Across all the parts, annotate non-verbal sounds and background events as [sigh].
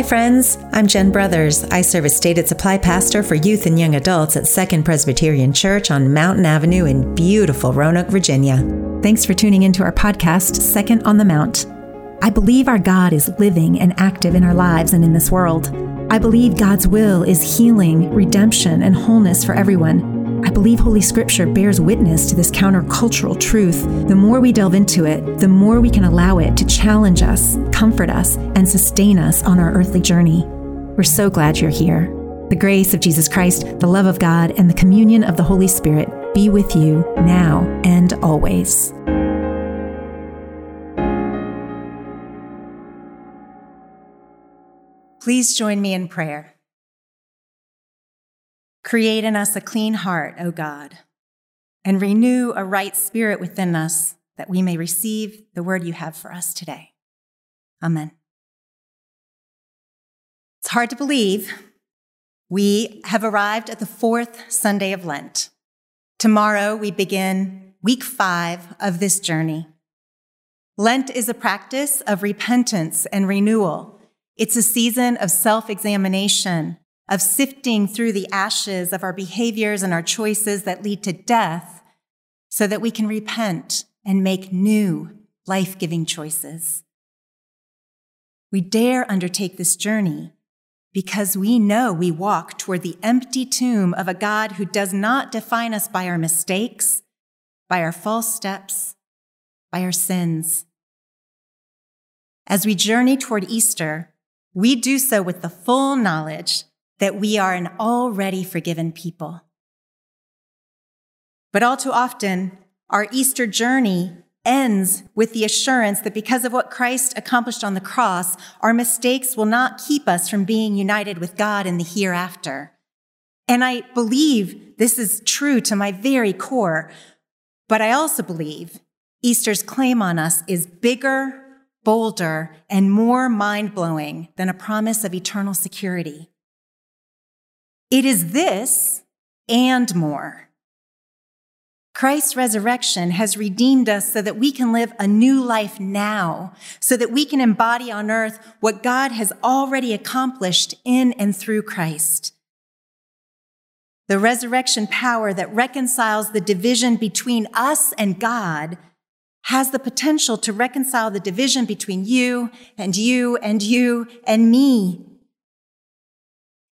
Hi, friends. I'm Jen Brothers. I serve as stated supply pastor for youth and young adults at Second Presbyterian Church on Mountain Avenue in beautiful Roanoke, Virginia. Thanks for tuning into our podcast, Second on the Mount. I believe our God is living and active in our lives and in this world. I believe God's will is healing, redemption, and wholeness for everyone. I believe Holy Scripture bears witness to this countercultural truth. The more we delve into it, the more we can allow it to challenge us, comfort us, and sustain us on our earthly journey. We're so glad you're here. The grace of Jesus Christ, the love of God, and the communion of the Holy Spirit be with you now and always. Please join me in prayer. Create in us a clean heart, O God, and renew a right spirit within us that we may receive the word you have for us today. Amen. It's hard to believe. We have arrived at the fourth Sunday of Lent. Tomorrow we begin week five of this journey. Lent is a practice of repentance and renewal. It's a season of self examination of sifting through the ashes of our behaviors and our choices that lead to death so that we can repent and make new life giving choices. We dare undertake this journey because we know we walk toward the empty tomb of a God who does not define us by our mistakes, by our false steps, by our sins. As we journey toward Easter, we do so with the full knowledge that we are an already forgiven people. But all too often, our Easter journey ends with the assurance that because of what Christ accomplished on the cross, our mistakes will not keep us from being united with God in the hereafter. And I believe this is true to my very core, but I also believe Easter's claim on us is bigger, bolder, and more mind blowing than a promise of eternal security. It is this and more. Christ's resurrection has redeemed us so that we can live a new life now, so that we can embody on earth what God has already accomplished in and through Christ. The resurrection power that reconciles the division between us and God has the potential to reconcile the division between you and you and you and me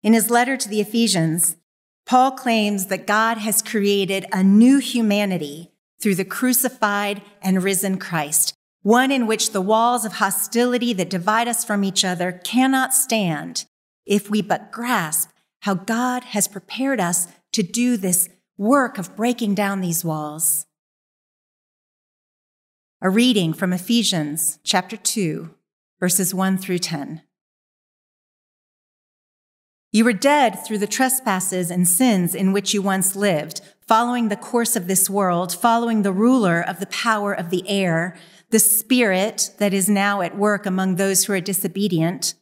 in his letter to the Ephesians, Paul claims that God has created a new humanity through the crucified and risen Christ, one in which the walls of hostility that divide us from each other cannot stand if we but grasp how God has prepared us to do this work of breaking down these walls. A reading from Ephesians chapter 2, verses 1 through 10. You were dead through the trespasses and sins in which you once lived, following the course of this world, following the ruler of the power of the air, the spirit that is now at work among those who are disobedient.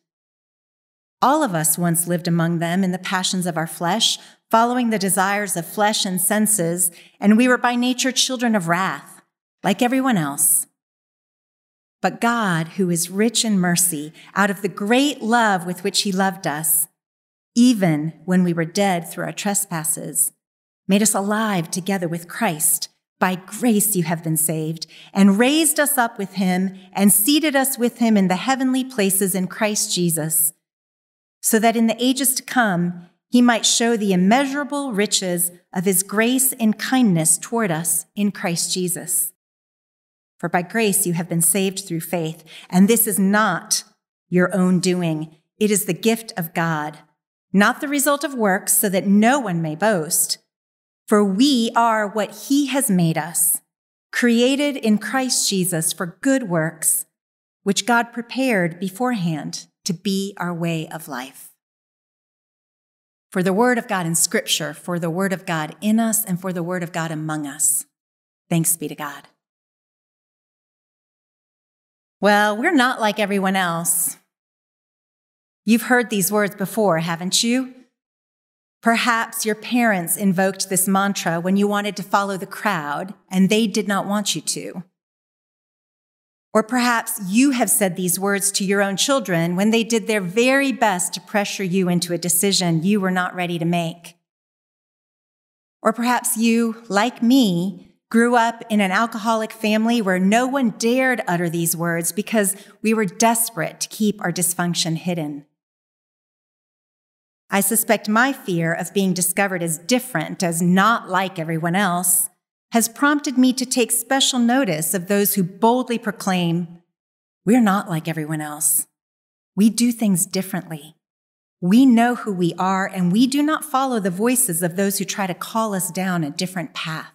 All of us once lived among them in the passions of our flesh, following the desires of flesh and senses, and we were by nature children of wrath, like everyone else. But God, who is rich in mercy, out of the great love with which He loved us, even when we were dead through our trespasses, made us alive together with Christ. By grace you have been saved, and raised us up with him, and seated us with him in the heavenly places in Christ Jesus, so that in the ages to come he might show the immeasurable riches of his grace and kindness toward us in Christ Jesus. For by grace you have been saved through faith, and this is not your own doing, it is the gift of God not the result of works, so that no one may boast. For we are what he has made us, created in Christ Jesus for good works, which God prepared beforehand to be our way of life. For the word of God in scripture, for the word of God in us, and for the word of God among us. Thanks be to God. Well, we're not like everyone else. You've heard these words before, haven't you? Perhaps your parents invoked this mantra when you wanted to follow the crowd and they did not want you to. Or perhaps you have said these words to your own children when they did their very best to pressure you into a decision you were not ready to make. Or perhaps you, like me, grew up in an alcoholic family where no one dared utter these words because we were desperate to keep our dysfunction hidden. I suspect my fear of being discovered as different, as not like everyone else, has prompted me to take special notice of those who boldly proclaim, We're not like everyone else. We do things differently. We know who we are, and we do not follow the voices of those who try to call us down a different path.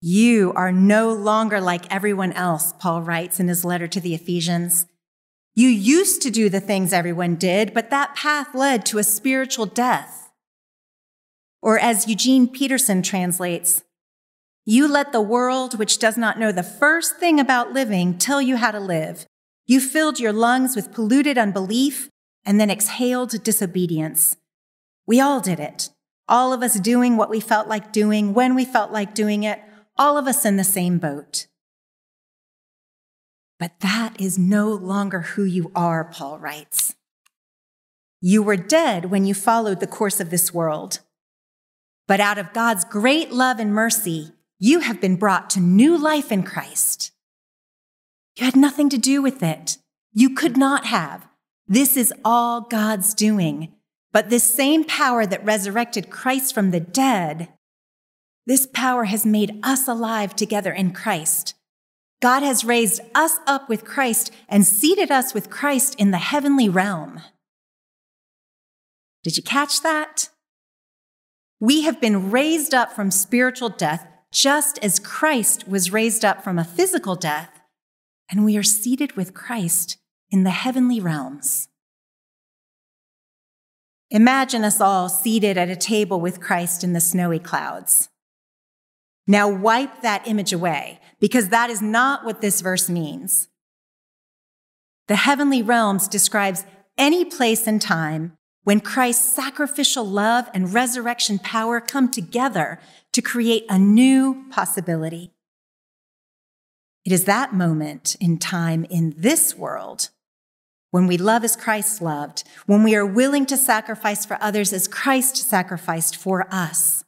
You are no longer like everyone else, Paul writes in his letter to the Ephesians. You used to do the things everyone did, but that path led to a spiritual death. Or as Eugene Peterson translates, you let the world, which does not know the first thing about living, tell you how to live. You filled your lungs with polluted unbelief and then exhaled disobedience. We all did it. All of us doing what we felt like doing when we felt like doing it, all of us in the same boat. But that is no longer who you are, Paul writes. You were dead when you followed the course of this world. But out of God's great love and mercy, you have been brought to new life in Christ. You had nothing to do with it. You could not have. This is all God's doing. But this same power that resurrected Christ from the dead, this power has made us alive together in Christ. God has raised us up with Christ and seated us with Christ in the heavenly realm. Did you catch that? We have been raised up from spiritual death just as Christ was raised up from a physical death, and we are seated with Christ in the heavenly realms. Imagine us all seated at a table with Christ in the snowy clouds. Now wipe that image away, because that is not what this verse means. The heavenly realms describes any place and time when Christ's sacrificial love and resurrection power come together to create a new possibility. It is that moment in time in this world when we love as Christ loved, when we are willing to sacrifice for others as Christ sacrificed for us.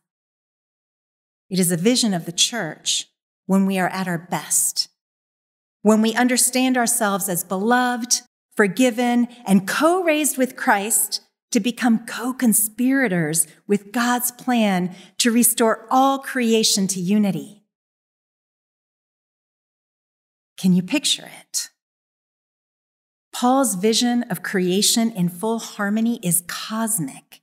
It is a vision of the church when we are at our best, when we understand ourselves as beloved, forgiven, and co raised with Christ to become co conspirators with God's plan to restore all creation to unity. Can you picture it? Paul's vision of creation in full harmony is cosmic,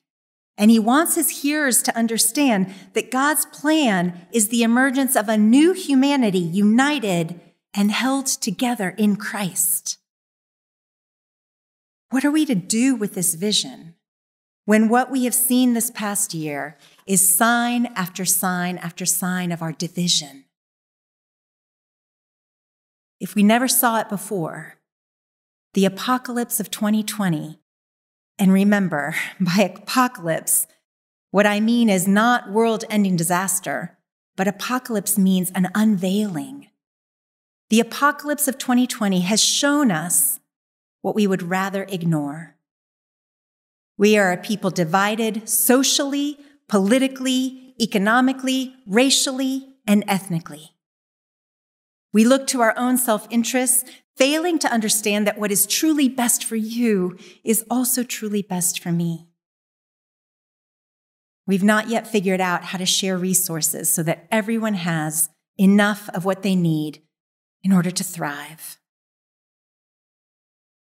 and he wants his hearers to understand that God's plan is the emergence of a new humanity united and held together in Christ. What are we to do with this vision? when what we have seen this past year is sign after sign after sign of our division. If we never saw it before, the apocalypse of 2020, and remember, [laughs] by apocalypse, what I mean is not world ending disaster, but apocalypse means an unveiling. The apocalypse of 2020 has shown us what we would rather ignore. We are a people divided socially, politically, economically, racially, and ethnically. We look to our own self interests, failing to understand that what is truly best for you is also truly best for me. We've not yet figured out how to share resources so that everyone has enough of what they need in order to thrive.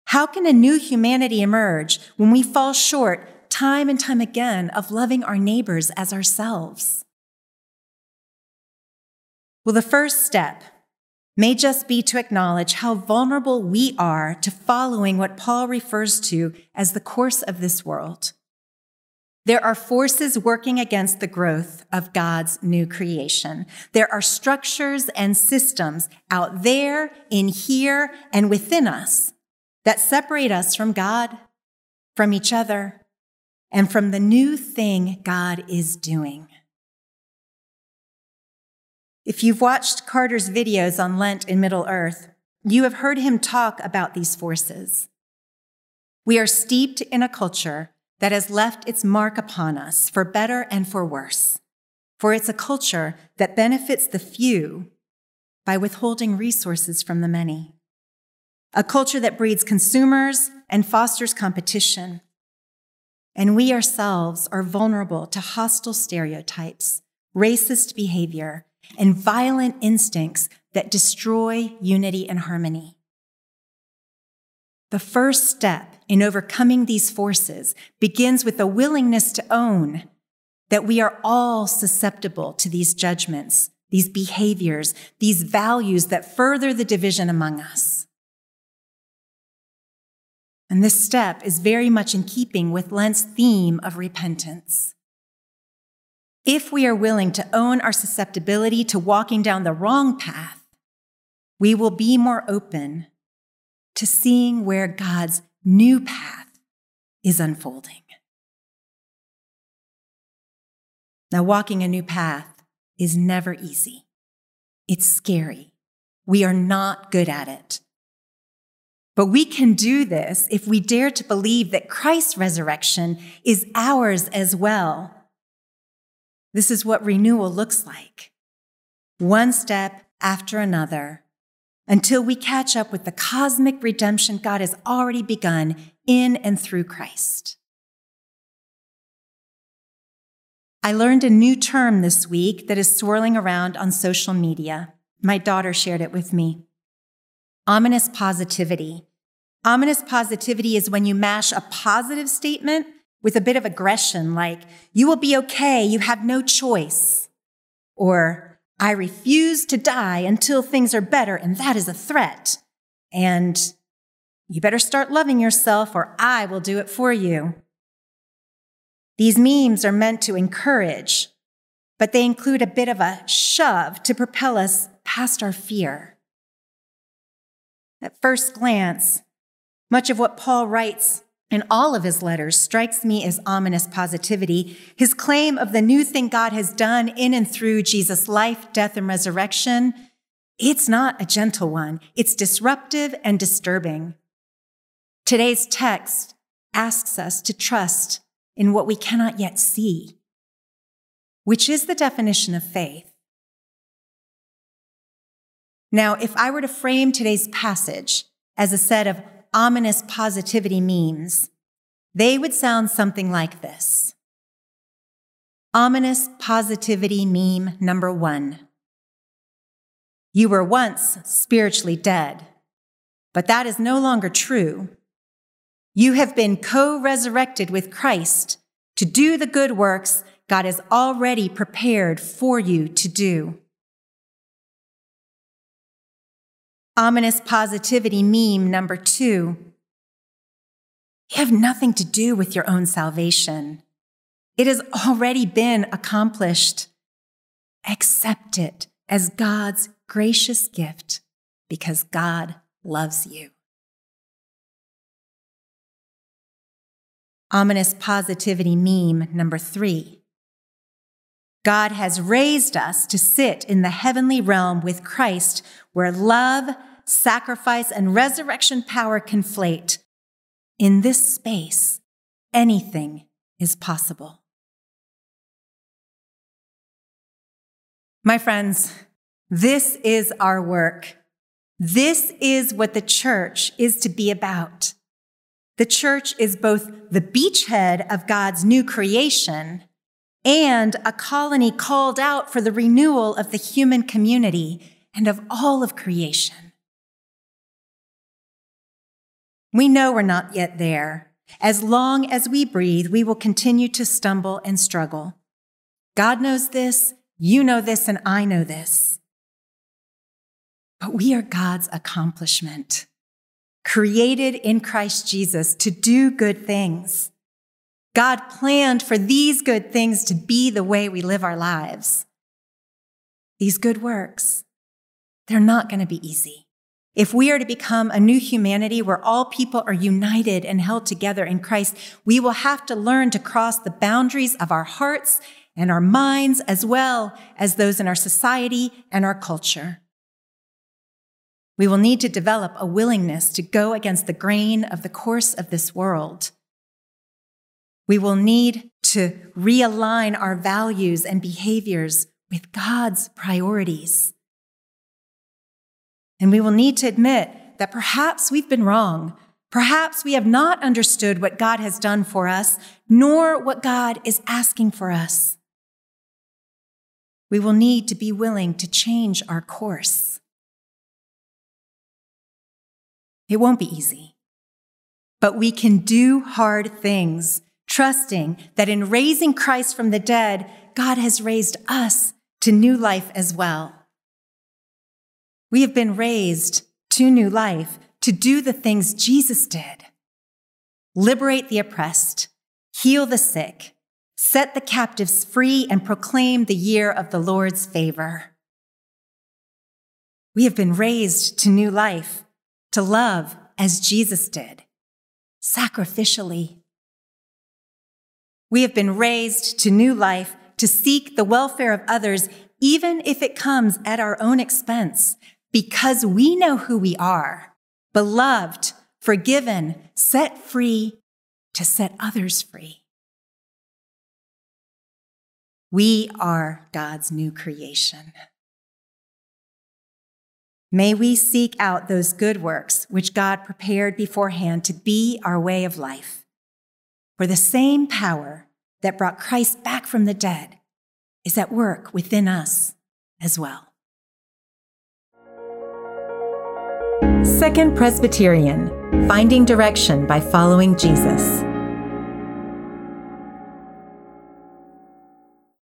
How can a new humanity emerge when we fall short time and time again of loving our neighbors as ourselves? Well, the first step may just be to acknowledge how vulnerable we are to following what Paul refers to as the course of this world. There are forces working against the growth of God's new creation. There are structures and systems out there, in here, and within us that separate us from God, from each other, and from the new thing God is doing. If you've watched Carter's videos on Lent in Middle Earth, you have heard him talk about these forces. We are steeped in a culture that has left its mark upon us for better and for worse, for it's a culture that benefits the few by withholding resources from the many, a culture that breeds consumers and fosters competition. And we ourselves are vulnerable to hostile stereotypes, racist behavior, and violent instincts that destroy unity and harmony. The first step in overcoming these forces begins with a willingness to own that we are all susceptible to these judgments, these behaviors, these values that further the division among us. And this step is very much in keeping with Lent's theme of repentance. If we are willing to own our susceptibility to walking down the wrong path, we will be more open to seeing where God's new path is unfolding. Now, walking a new path is never easy. It's scary. We are not good at it. But we can do this if we dare to believe that Christ's resurrection is ours as well this is what renewal looks like. One step after another until we catch up with the cosmic redemption God has already begun in and through Christ. I learned a new term this week that is swirling around on social media. My daughter shared it with me. Ominous positivity. Ominous positivity is when you mash a positive statement with a bit of aggression, like, you will be okay, you have no choice. Or, I refuse to die until things are better, and that is a threat. And you better start loving yourself, or I will do it for you. These memes are meant to encourage, but they include a bit of a shove to propel us past our fear. At first glance, much of what Paul writes in all of his letters strikes me as ominous positivity. His claim of the new thing God has done in and through Jesus' life, death, and resurrection, it's not a gentle one. It's disruptive and disturbing. Today's text asks us to trust in what we cannot yet see, which is the definition of faith. Now, if I were to frame today's passage as a set of ominous positivity memes, they would sound something like this. Ominous positivity meme number one. You were once spiritually dead, but that is no longer true. You have been co resurrected with Christ to do the good works God has already prepared for you to do. Ominous positivity meme number two. You have nothing to do with your own salvation. It has already been accomplished. Accept it as God's gracious gift because God loves you. Ominous positivity meme number three. God has raised us to sit in the heavenly realm with Christ, where love, sacrifice, and resurrection power conflate. In this space, anything is possible. My friends, this is our work. This is what the church is to be about. The church is both the beachhead of God's new creation and a colony called out for the renewal of the human community and of all of creation. We know we're not yet there. As long as we breathe, we will continue to stumble and struggle. God knows this, you know this, and I know this. But we are God's accomplishment, created in Christ Jesus to do good things. God planned for these good things to be the way we live our lives. These good works, they're not going to be easy. If we are to become a new humanity where all people are united and held together in Christ, we will have to learn to cross the boundaries of our hearts and our minds, as well as those in our society and our culture. We will need to develop a willingness to go against the grain of the course of this world. We will need to realign our values and behaviors with God's priorities. And we will need to admit that perhaps we've been wrong. Perhaps we have not understood what God has done for us, nor what God is asking for us. We will need to be willing to change our course. It won't be easy, but we can do hard things, trusting that in raising Christ from the dead, God has raised us to new life as well. We have been raised to new life to do the things Jesus did liberate the oppressed, heal the sick, set the captives free, and proclaim the year of the Lord's favor. We have been raised to new life to love as Jesus did, sacrificially. We have been raised to new life to seek the welfare of others, even if it comes at our own expense, because we know who we are beloved, forgiven, set free to set others free. We are God's new creation. May we seek out those good works which God prepared beforehand to be our way of life. For the same power that brought Christ back from the dead is at work within us as well. Second Presbyterian Finding Direction by Following Jesus.